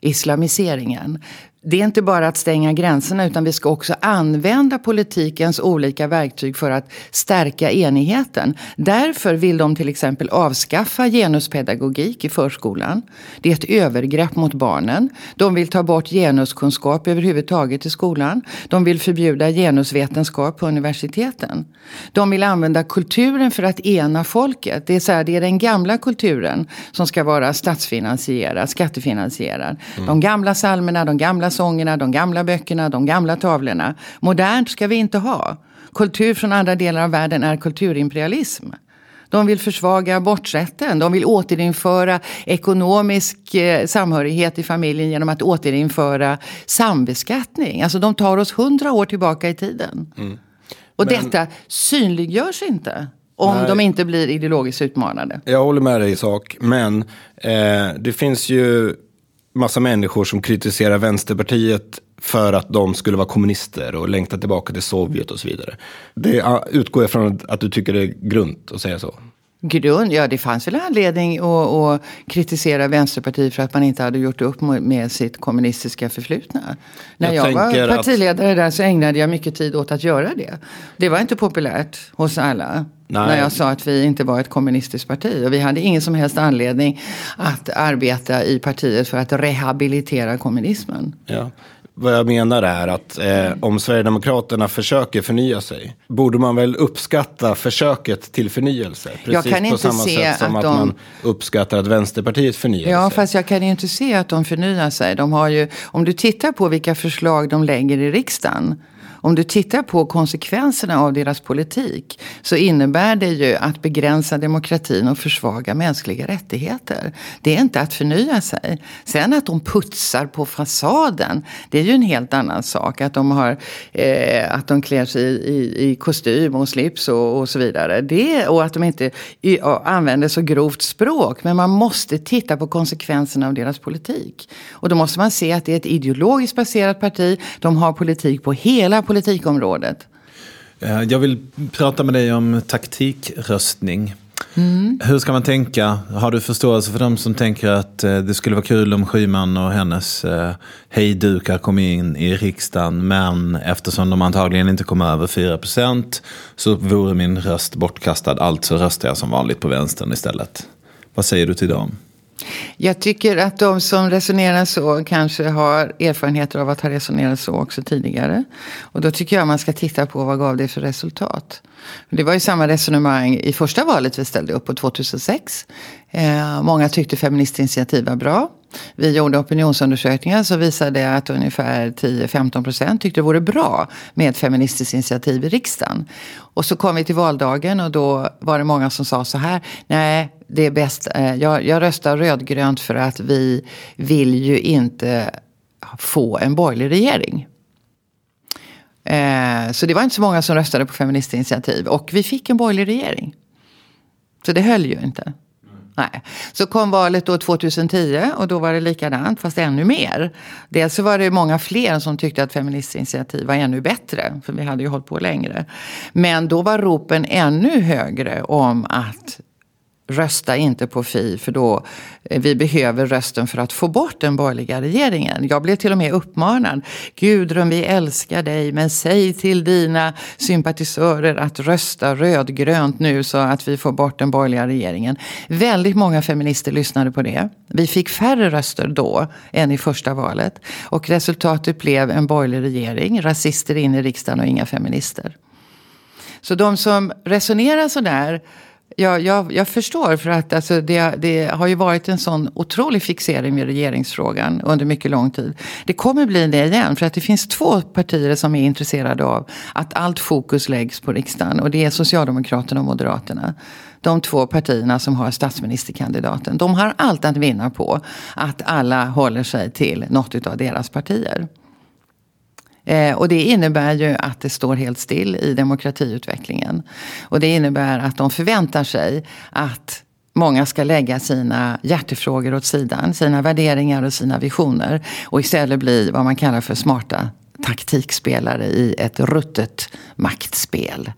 islamiseringen det är inte bara att stänga gränserna utan vi ska också använda politikens olika verktyg för att stärka enigheten. Därför vill de till exempel avskaffa genuspedagogik i förskolan. Det är ett övergrepp mot barnen. De vill ta bort genuskunskap överhuvudtaget i skolan. De vill förbjuda genusvetenskap på universiteten. De vill använda kulturen för att ena folket. Det är, så här, det är den gamla kulturen som ska vara statsfinansierad, skattefinansierad. Mm. De gamla salmerna, de gamla sångerna, de gamla böckerna, de gamla tavlorna. Modernt ska vi inte ha. Kultur från andra delar av världen är kulturimperialism. De vill försvaga aborträtten. De vill återinföra ekonomisk eh, samhörighet i familjen genom att återinföra sambeskattning. Alltså de tar oss hundra år tillbaka i tiden. Mm. Och Men... detta synliggörs inte. Om Nej. de inte blir ideologiskt utmanade. Jag håller med dig i sak. Men eh, det finns ju massa människor som kritiserar Vänsterpartiet för att de skulle vara kommunister och längta tillbaka till Sovjet och så vidare. Det utgår jag från att du tycker det är grunt att säga så. Grund? Ja, det fanns väl anledning att, att, kritisera Vänsterpartiet för att man inte hade gjort upp med sitt kommunistiska förflutna. När jag, jag var partiledare att... där så ägnade jag mycket tid åt att göra det. Det var inte populärt hos alla. Nej. När jag sa att vi inte var ett kommunistiskt parti. Och vi hade ingen som helst anledning att arbeta i partiet för att rehabilitera kommunismen. Ja. Vad jag menar är att eh, om Sverigedemokraterna försöker förnya sig, borde man väl uppskatta försöket till förnyelse? Precis på samma sätt som att, de... att, man uppskattar att Vänsterpartiet förnyar ja, sig. Ja, fast jag kan inte se att de förnyar sig. De har ju, om du tittar på vilka förslag de lägger i riksdagen om du tittar på konsekvenserna av deras politik så innebär det ju att begränsa demokratin och försvaga mänskliga rättigheter. Det är inte att förnya sig. Sen att de putsar på fasaden, det är ju en helt annan sak. Att de, har, eh, att de klär sig i, i, i kostym och slips och, och så vidare. Det, och att de inte i, använder så grovt språk. Men man måste titta på konsekvenserna av deras politik. Och då måste man se att det är ett ideologiskt baserat parti. De har politik på hela politikområdet. Eh, jag vill prata med dig om taktikröstning. Mm. Hur ska man tänka? Har du förståelse för de som tänker att eh, det skulle vara kul om Schyman och hennes eh, hejdukar kom in i riksdagen men eftersom de antagligen inte kommer över 4% så vore min röst bortkastad. Alltså röstar jag som vanligt på vänstern istället. Vad säger du till dem? Jag tycker att de som resonerar så kanske har erfarenheter av att ha resonerat så också tidigare. Och då tycker jag man ska titta på vad gav det för resultat. Det var ju samma resonemang i första valet vi ställde upp på 2006. Eh, många tyckte Feministinitiativ var bra. Vi gjorde opinionsundersökningar som visade att ungefär 10-15 procent tyckte det vore bra med ett feministiskt initiativ i riksdagen. Och så kom vi till valdagen och då var det många som sa så här. Nej, det är bäst. Eh, jag, jag röstar rödgrönt för att vi vill ju inte få en borgerlig regering. Eh, så det var inte så många som röstade på Feministinitiativ. Och vi fick en borgerlig regering. Så det höll ju inte. Nej. Så kom valet då 2010 och då var det likadant fast ännu mer. Dels så var det många fler som tyckte att Feministinitiativ var ännu bättre. För vi hade ju hållit på längre. Men då var ropen ännu högre om att rösta inte på Fi för då eh, vi behöver rösten för att få bort den borgerliga regeringen. Jag blev till och med uppmanad. Gudrun, vi älskar dig men säg till dina sympatisörer att rösta rödgrönt nu så att vi får bort den borgerliga regeringen. Väldigt många feminister lyssnade på det. Vi fick färre röster då än i första valet. Och resultatet blev en borgerlig regering, rasister in i riksdagen och inga feminister. Så de som resonerar sådär jag, jag förstår för att alltså, det, det, har ju varit en sån otrolig fixering med regeringsfrågan under mycket lång tid. Det kommer bli det igen för att det finns två partier som är intresserade av att allt fokus läggs på riksdagen och det är Socialdemokraterna och Moderaterna. De två partierna som har statsministerkandidaten. De har allt att vinna på att alla håller sig till något av deras partier. Eh, och det innebär ju att det står helt still i demokratiutvecklingen. Och det innebär att de förväntar sig att många ska lägga sina hjärtefrågor åt sidan, sina värderingar och sina visioner och istället bli vad man kallar för smarta taktikspelare i ett ruttet maktspel.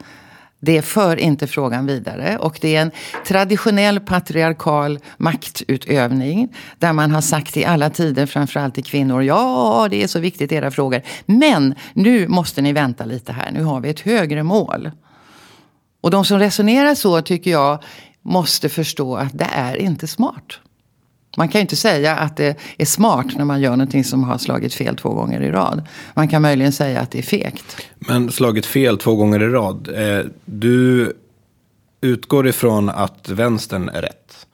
Det för inte frågan vidare och det är en traditionell patriarkal maktutövning där man har sagt i alla tider, framförallt till kvinnor, ja det är så viktigt era frågor. Men nu måste ni vänta lite här, nu har vi ett högre mål. Och de som resonerar så tycker jag måste förstå att det är inte smart. Man kan ju inte säga att det är smart när man gör någonting som har slagit fel två gånger i rad. Man kan möjligen säga att det är fegt. Men slagit fel två gånger i rad. Eh, du utgår ifrån att vänstern är rätt.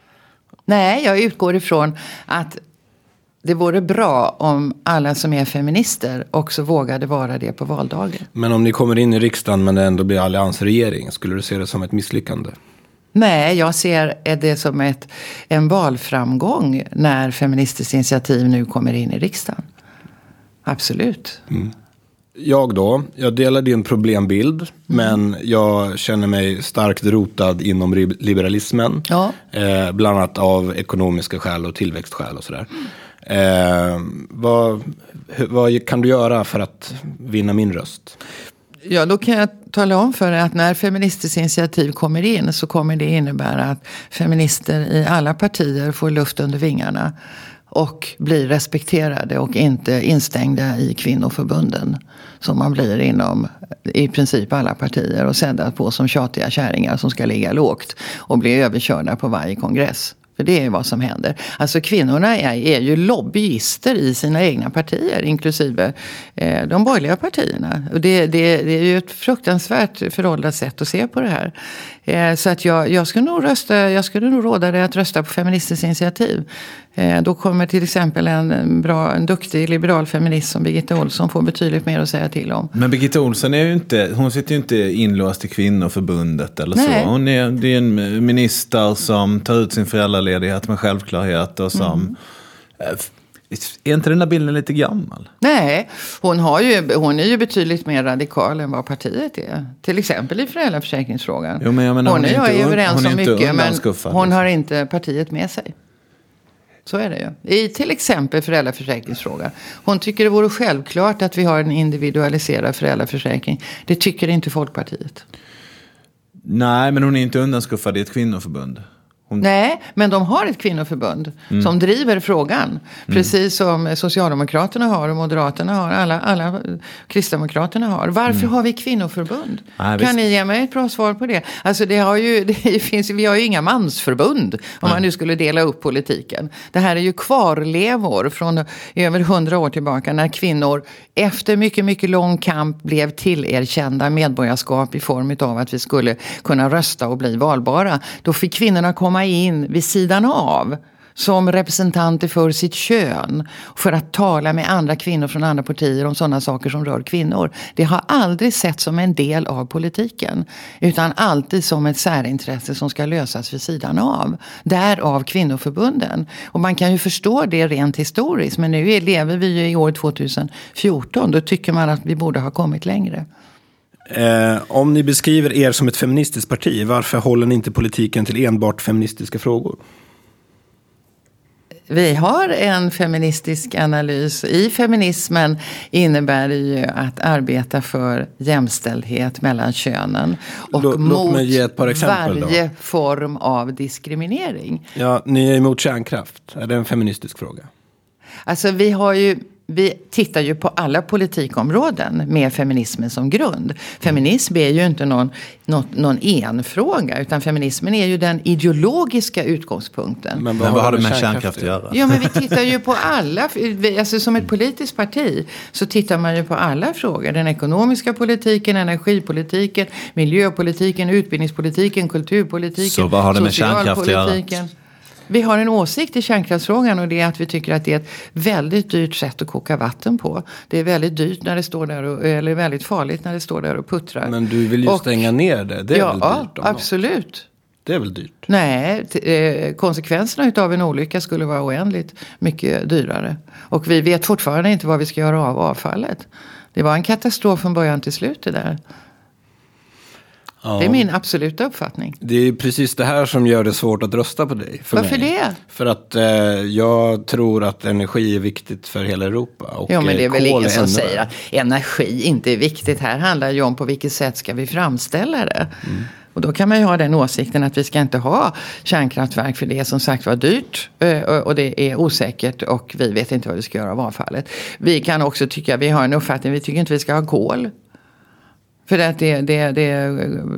Nej, jag utgår ifrån att det vore bra om alla som är feminister också vågade vara det på valdagen. Men om ni kommer in i riksdagen men det ändå blir alliansregering, skulle du se det som ett misslyckande? Nej, jag ser det som ett, en valframgång när Feministiskt initiativ nu kommer in i riksdagen. Absolut. Mm. Jag då, jag delar din problembild. Mm. Men jag känner mig starkt rotad inom liberalismen. Ja. Eh, bland annat av ekonomiska skäl och tillväxtskäl och sådär. Eh, vad, vad kan du göra för att vinna min röst? Ja, då kan jag tala om för er att när Feministiskt initiativ kommer in så kommer det innebära att feminister i alla partier får luft under vingarna. Och blir respekterade och inte instängda i kvinnoförbunden. Som man blir inom i princip alla partier och sedda på som tjatiga kärringar som ska ligga lågt. Och bli överkörda på varje kongress. För det är vad som händer. Alltså kvinnorna är, är ju lobbyister i sina egna partier. Inklusive eh, de borgerliga partierna. Och det, det, det, är ju ett fruktansvärt föråldrat sätt att se på det här. Eh, så att jag, jag, skulle nog rösta, jag skulle nog råda dig att rösta på Feministiskt initiativ. Eh, då kommer till exempel en, bra, en duktig liberal feminist som Birgitta Olsson få betydligt mer att säga till om. Men Birgitta Olsson är ju inte, hon sitter ju inte inlåst i kvinnoförbundet eller Nej. så. Hon är, det är en minister som tar ut sin föräldraledighet med självklarhet och som mm. Är inte den där bilden lite gammal? Nej, hon, har ju, hon är ju betydligt mer radikal än vad partiet är. Till exempel i föräldraförsäkringsfrågan. Jo, men jag menar, hon, hon är, är inte, överens om mycket men hon har inte partiet med sig. Så är det ju. I till exempel föräldraförsäkringsfrågan. Hon tycker det vore självklart att vi har en individualiserad föräldraförsäkring. Det tycker inte Folkpartiet. Nej, men hon är inte undanskuffad i ett kvinnoförbund. Hon... Nej, men de har ett kvinnoförbund mm. som driver frågan. Mm. Precis som Socialdemokraterna har och Moderaterna har. Alla, alla Kristdemokraterna har. Varför mm. har vi kvinnoförbund? Nej, kan ni ge mig ett bra svar på det? Alltså det har ju, [LAUGHS] det finns, vi har ju inga mansförbund. Om man nu skulle dela upp politiken. Det här är ju kvarlevor från över hundra år tillbaka. När kvinnor efter mycket, mycket lång kamp blev tillerkända medborgarskap i form av att vi skulle kunna rösta och bli valbara. Då fick kvinnorna komma komma in vid sidan av som representanter för sitt kön. För att tala med andra kvinnor från andra partier om sådana saker som rör kvinnor. Det har aldrig sett som en del av politiken. Utan alltid som ett särintresse som ska lösas vid sidan av. Därav kvinnoförbunden. Och man kan ju förstå det rent historiskt. Men nu lever vi ju i år 2014. Då tycker man att vi borde ha kommit längre. Eh, om ni beskriver er som ett feministiskt parti, varför håller ni inte politiken till enbart feministiska frågor? Vi har en feministisk analys. I feminismen innebär det ju att arbeta för jämställdhet mellan könen. Och Låt, mot varje då. form av diskriminering. Ja, ni är emot kärnkraft. Är det en feministisk fråga? Alltså vi har ju vi tittar ju på alla politikområden med feminismen som grund. Feminism är ju inte någon, någon, någon enfråga utan feminismen är ju den ideologiska utgångspunkten. Men vad, har det med kärnkraft att göra? Ja men vi tittar ju på alla, alltså som ett politiskt parti så tittar man ju på alla frågor. Den ekonomiska politiken, energipolitiken, miljöpolitiken, utbildningspolitiken, kulturpolitiken, Så vad har det med kärnkraft att göra? Vi har en åsikt i kärnkraftsfrågan och det är att vi tycker att det är ett väldigt dyrt sätt att koka vatten på. Det är väldigt dyrt när det står där och, eller väldigt farligt när det står där och puttrar. Men du vill ju och, stänga ner det. Det är ja, väl dyrt? Ja, absolut. Något. Det är väl dyrt? Nej, eh, konsekvenserna av en olycka skulle vara oändligt mycket dyrare. Och vi vet fortfarande inte vad vi ska göra av avfallet. Det var en katastrof från början till slut det där. Det är min absoluta uppfattning. Det är precis det här som gör det svårt att rösta på dig. För Varför mig. det? För att eh, jag tror att energi är viktigt för hela Europa. Och Jo, men det är eh, väl kol ingen som ännu säger att energi inte är viktigt. Här handlar det ju om på vilket sätt ska vi framställa det. Och då kan man ju ha den åsikten att vi ska inte ha kärnkraftverk för det är som sagt var dyrt eh, och det är osäkert och vi vet inte vad vi ska göra av avfallet. Vi kan också tycka, vi har en uppfattning, vi tycker inte vi ska ha kol. För att det, det, det,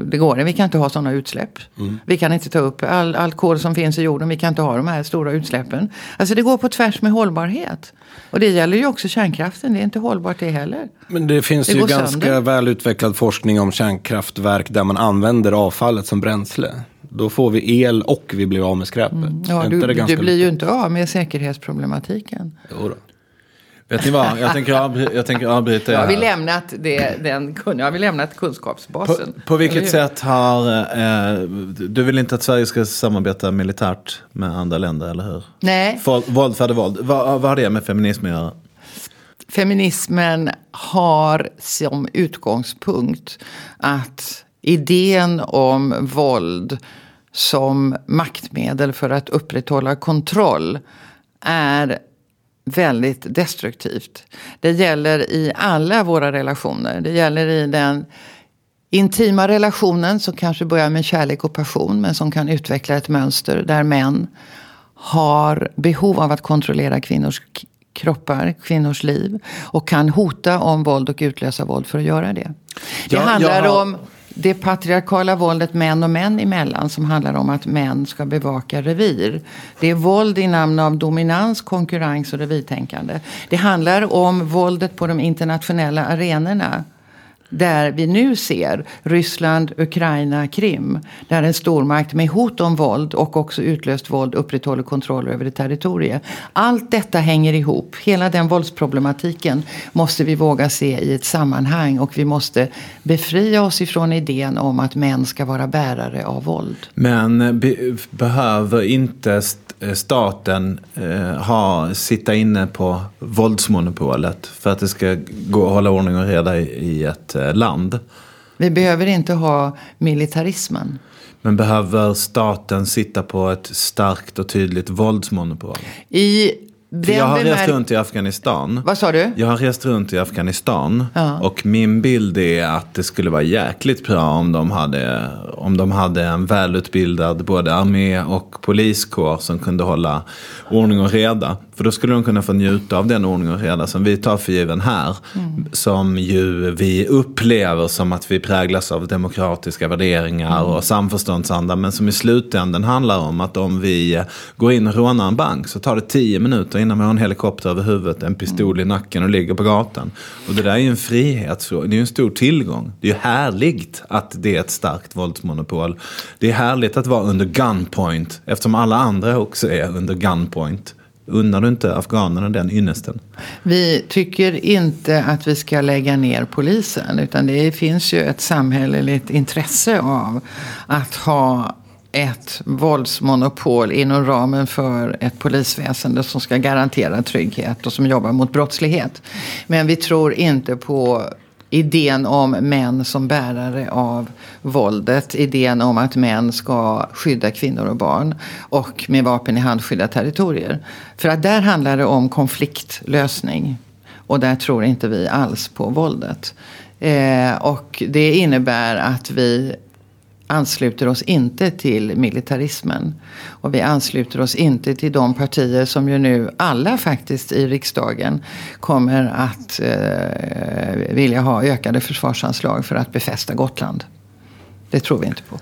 det går vi kan inte ha sådana utsläpp. Vi kan inte ta upp all, all kol som finns i jorden, vi kan inte ha de här stora utsläppen. Alltså det går på tvärs med hållbarhet. Och det gäller ju också kärnkraften, det är inte hållbart det heller. Men det finns Det ju ganska sönder. välutvecklad forskning om kärnkraftverk där man använder avfallet som bränsle. Då får vi el och vi blir av med skräpet. Mm. Ja, du, du blir ju lyckat? inte av med säkerhetsproblematiken. Jo då. Vet ni vad, jag tänker, avbry- [LAUGHS] jag tänker avbryta er har vi här. lämnat, det, den, har vi lämnat På, kunskapsbasen. på vilket Eller hur? sätt har... Eh, du vill inte att Sverige ska samarbeta militärt med andra länder, eller hur? Nej, Våld, våld föder våld. Vad, vad har det med feminism att göra? feminismen har som utgångspunkt att idén om våld som maktmedel för att upprätthålla kontroll är väldigt destruktivt. Det gäller i alla våra relationer. Det gäller i den intima relationen som kanske börjar med kärlek och passion men som kan utveckla ett mönster där män har behov av att kontrollera kvinnors kroppar, kvinnors liv och kan hota om våld och utlösa våld för att göra det. Det Ja, handlar har- om det patriarkala våldet män och män emellan som handlar om att män ska bevaka revir. Det är våld i namn av dominans, konkurrens och revirtänkande. Det handlar om våldet på de internationella arenorna. Där vi nu ser Ryssland, Ukraina, Krim. Där en stormakt med hot om våld och också utlöst våld upprätthåller kontroll över ett territorium. Allt detta hänger ihop. Hela den våldsproblematiken måste vi våga se i ett sammanhang. Och vi måste befria oss ifrån idén om att män ska vara bärare av våld. Men be, behöver inte st- staten eh, ha, sitta inne på våldsmonopolet för att det ska gå att hålla ordning och reda i, i ett eh, land? Vi behöver inte ha militarismen. Men behöver staten sitta på ett starkt och tydligt våldsmonopol? I den jag har rest bemär- runt i Afghanistan. Vad sa du? Jag har rest runt i Afghanistan Ja. och min bild är att det skulle vara jäkligt bra om de hade, om de hade en välutbildad både armé och poliskår som kunde hålla ordning och reda. För då skulle de kunna få njuta av den ordning och reda som vi tar för given här. Som ju vi upplever som att vi präglas av demokratiska värderingar och samförståndsanda. Men som i slutändan handlar om att om vi går in och rånar en bank så tar det tio minuter innan vi har en helikopter över huvudet, en pistol i nacken och ligger på gatan. Och det där är ju en frihetsfråga, det är ju en stor tillgång. Det är ju härligt att det är ett starkt våldsmonopol. Det är härligt att vara under gunpoint eftersom alla andra också är under gunpoint. Unnar du inte afghanerna den ynnesten? Vi tycker inte att vi ska lägga ner polisen. Utan det finns ju ett samhälleligt intresse av att ha ett våldsmonopol inom ramen för ett polisväsende som ska garantera trygghet och som jobbar mot brottslighet. Men vi tror inte på idén om män som bärare av våldet. Idén om att män ska skydda kvinnor och barn. Och med vapen i hand skydda territorier. För att där handlar det om konfliktlösning. Och där tror inte vi alls på våldet. Eh, och det innebär att vi ansluter oss inte till militarismen. Och vi ansluter oss inte till de partier som ju nu alla faktiskt i riksdagen kommer att eh, vilja ha ökade försvarsanslag för att befästa Gotland. Det tror vi inte på.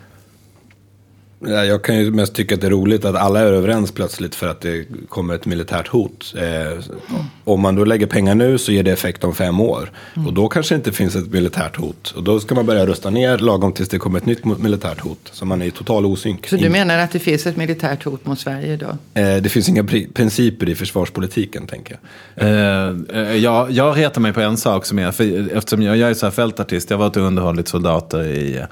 Ja, Jag kan ju mest tycka att det är roligt att alla är överens plötsligt för att det kommer ett militärt hot. Eh, om man då lägger pengar nu så ger det effekt om fem år. Och då kanske det inte finns ett militärt hot. Och då ska man börja rösta ner lagom tills det kommer ett nytt militärt hot. Så man är i total osynk. Så du menar att det finns ett militärt hot mot Sverige idag? Eh, det finns inga pri- principer i försvarspolitiken tänker jag. Eh, eh, jag, jag retar mig på en sak som är, för eftersom jag, jag är så här fältartist, jag har varit och underhållit soldater i,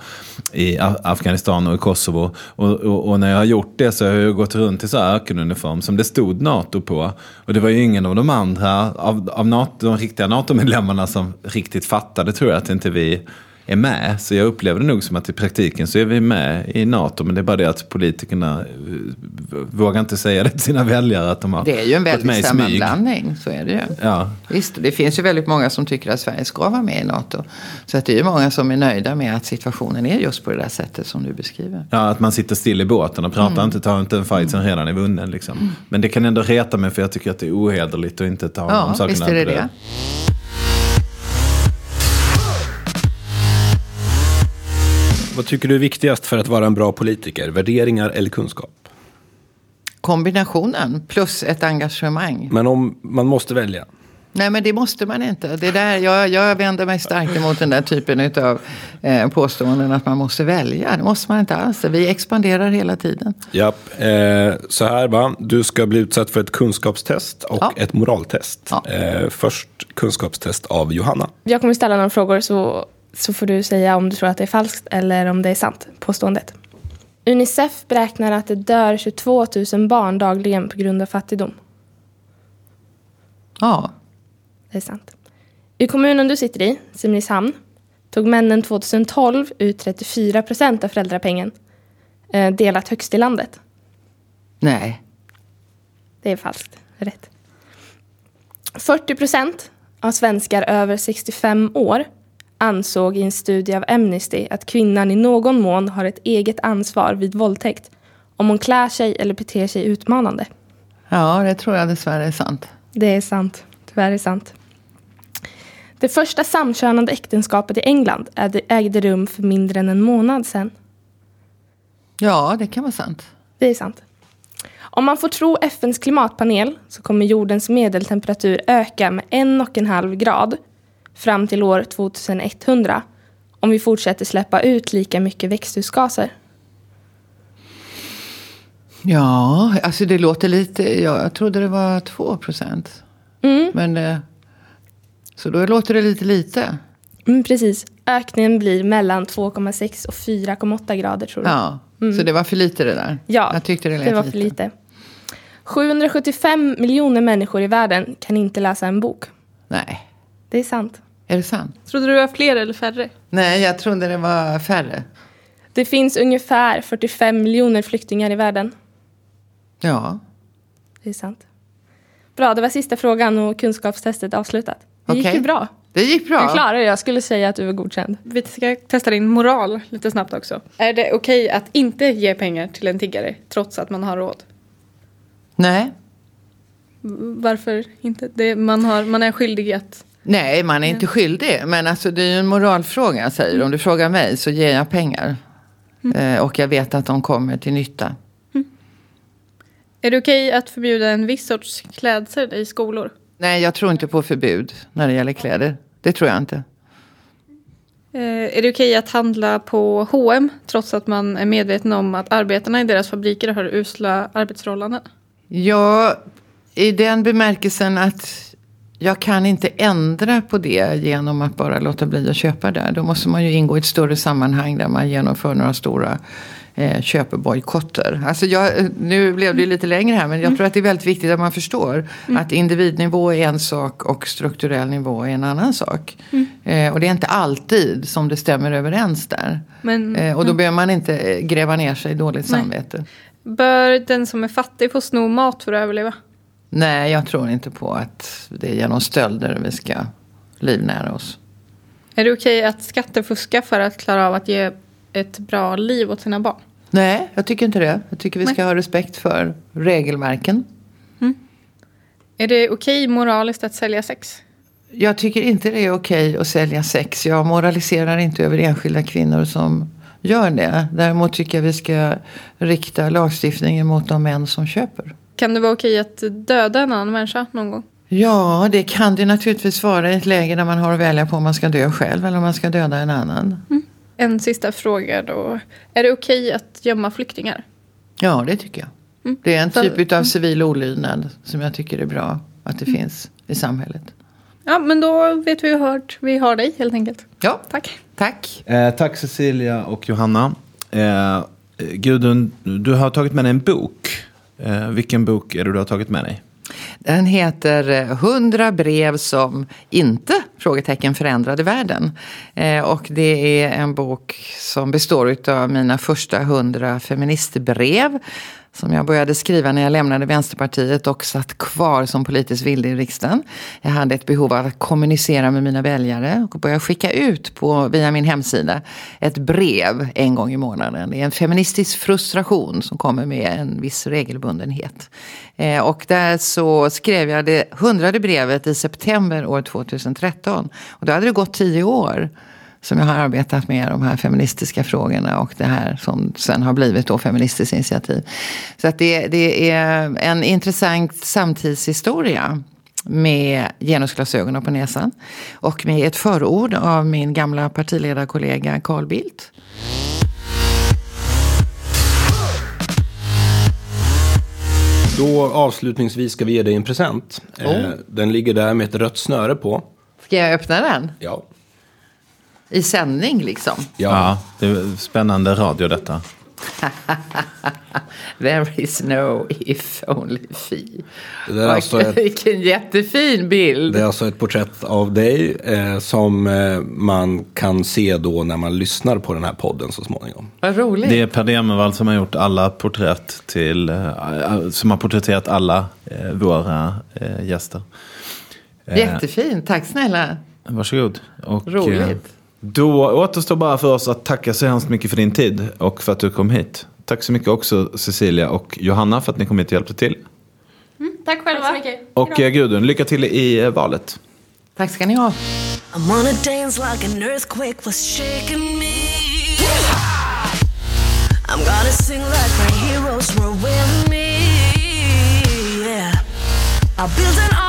i Afghanistan och i Kosovo. Och, och, och när jag har gjort det så har jag gått runt i så här ökenuniform som det stod NATO på. Och det var ju ingen av de andra, av, av NATO, de riktiga NATO-medlemmarna som riktigt fattade tror jag att inte vi är med. Så jag upplever det nog som att i praktiken så är vi med i NATO. Men det är bara det att politikerna eh, vågar inte säga det till sina väljare att de har Det är ju en väldig sammanblandning, så är det ju. Ja. Visst, det finns ju väldigt många som tycker att Sverige ska vara med i NATO. Så att det är ju många som är nöjda med att situationen är just på det där sättet som du beskriver. Ja, att man sitter still i båten och pratar inte, tar inte en fight som redan är vunnen. Liksom. Men det kan ändå reta mig för jag tycker att det är ohederligt att inte ta Ja, sakerna visst är det det. Vad tycker du är viktigast för att vara en bra politiker? Värderingar eller kunskap? Kombinationen plus ett engagemang. Men om man måste välja. Nej men det måste man inte. Det där, jag, jag vänder mig starkt emot den där typen av eh, påståenden att man måste välja. Det måste man inte alls. Vi expanderar hela tiden. Japp, eh, så här va. Du ska bli utsatt för ett kunskapstest och Ja. ett moraltest. Ja. Eh, först kunskapstest av Johanna. Jag kommer ställa några frågor så, så får du säga om du tror att det är falskt eller om det är sant, påståendet. Unicef beräknar att det dör 22 000 barn dagligen på grund av fattigdom. Ja, Det är sant. I kommunen du sitter i, Simrishamn, tog männen 2012 ut 34 procent av föräldrapengen. Eh, delat högst i landet. nej. Det är falskt. Rätt. 40 procent av svenskar över 65 år ansåg i en studie av Amnesty att kvinnan i någon mån har ett eget ansvar vid våldtäkt om hon klär sig eller beter sig utmanande. Ja, det tror jag dessvärre är sant. Det är sant. Tyvärr är sant. Det första samkönade äktenskapet i England ägde rum för mindre än en månad sedan. Ja, det kan vara sant. Det är sant. Om man får tro FNs klimatpanel så kommer jordens medeltemperatur öka med en och en halv grad fram till år 2100 om vi fortsätter släppa ut lika mycket växthusgaser. Ja, alltså det låter lite... Ja, jag trodde det var 2 procent. Mm, Men... eh, Så då låter det lite lite. mm, precis. Ökningen blir mellan 2,6 och 4,8 grader tror jag. Ja, så det var för lite det där. Ja, jag tyckte det lät det var för lite. 775 miljoner människor i världen kan inte läsa en bok. Nej, Det är sant. Är det sant? Trodde du var fler eller färre? Nej, jag trodde det var färre. Det finns ungefär 45 miljoner flyktingar i världen. Ja, Det är sant. Bra, det var sista frågan och kunskapstestet avslutat. Det gick Okej. ju bra. det gick bra. Du klarade det. Jag skulle säga att du var godkänd. Vi ska testa din moral lite snabbt också. Är det okej att inte ge pengar till en tiggare trots att man har råd? Nej. Varför inte? Det, man, har, man är skyldig att... Nej, man är inte skyldig. Men alltså, det är ju en moralfråga, säger du. Om du frågar mig så ger jag pengar. Eh, och jag vet att de kommer till nytta. Är det okej att förbjuda en viss sorts klädsel i skolor? Nej, jag tror inte på förbud när det gäller kläder. Det tror jag inte. Eh, är det okej att handla på H&M trots att man är medveten om att arbetarna i deras fabriker har usla arbetsförhållanden? Ja, i den bemärkelsen att jag kan inte ändra på det genom att bara låta bli att köpa där. Då måste man ju ingå i ett större sammanhang där man genomför några stora eh, köpebojkotter. Alltså jag, nu blev det ju lite längre här men jag tror att det är väldigt viktigt att man förstår att individnivå är en sak och strukturell nivå är en annan sak. Eh, och det är inte alltid som det stämmer överens där. Men Eh, och då behöver man inte eh, gräva ner sig i dåligt Nej. samvete. bör den som är fattig få sno mat för att överleva? Nej, jag tror inte på att det är genom stölder vi ska livnära oss. Är det okej att skattefuska för att klara av att ge ett bra liv åt sina barn? Nej, jag tycker inte det. Jag tycker vi ska ha respekt för regelverken. Är det okej moraliskt att sälja sex? Jag tycker inte det är okej att sälja sex. Jag moraliserar inte över enskilda kvinnor som gör det. Däremot tycker jag vi ska rikta lagstiftningen mot de män som köper. Kan det vara okej att döda en annan människa någon gång? Ja, det kan det naturligtvis vara i ett läge där man har att välja på om man ska dö själv eller om man ska döda en annan. En sista fråga då. Är det okej att gömma flyktingar? Ja, det tycker jag. Mm. Det är en typ av civil olydnad som jag tycker är bra att det finns i samhället. Ja, men då vet vi hur hört vi har dig helt enkelt. Ja, Tack. tack. Eh, tack Cecilia och Johanna. Eh, Gudrun, du har tagit med dig en bok. Eh, vilken bok är det du har tagit med dig? Den heter eh, 100 brev som inte frågetecken förändrade världen. Eh, och det är en bok som består av mina första hundra feministbrev som jag började skriva när jag lämnade Vänsterpartiet och satt kvar som politisk vilde i riksdagen. Jag hade ett behov av att kommunicera med mina väljare och började skicka ut på, via min hemsida ett brev en gång i månaden. Det är en feministisk frustration som kommer med en viss regelbundenhet. Eh, och där så skrev jag det hundrade brevet i september år 2013. Och då hade det gått tio år som jag har arbetat med de här feministiska frågorna och det här som sen har blivit då Feministiskt initiativ. Så att det, det är en intressant samtidshistoria med genusglasögonen på näsan. Och med ett förord av min gamla partiledarkollega Carl Bildt. Då avslutningsvis ska vi ge dig en present. Oh. Den ligger där med ett rött snöre på. Ska jag öppna den? Ja. I sändning liksom? Ja, det är spännande radio detta. [LAUGHS] There is no if only fee. Det är alltså ett, [LAUGHS] Vilken jättefin bild. Det är alltså ett porträtt av dig eh, som eh, man kan se då när man lyssnar på den här podden så småningom. Vad roligt. Det är Per Demervall som har gjort alla porträtt till, eh, som har porträtterat alla eh, våra eh, gäster. Jättefint, tack snälla. Varsågod. Och, roligt. Då återstår bara för oss att tacka så hemskt mycket för din tid och för att du kom hit. Tack så mycket också Cecilia och Johanna för att ni kom hit och hjälpte till. Mm, tack själva. Tack så mycket. Och eh, Gudrun, lycka till i eh, valet. Tack ska ni ha. I'm on a dance like an earthquake was shaking me I'm gonna sing like my heroes were with me yeah. I built an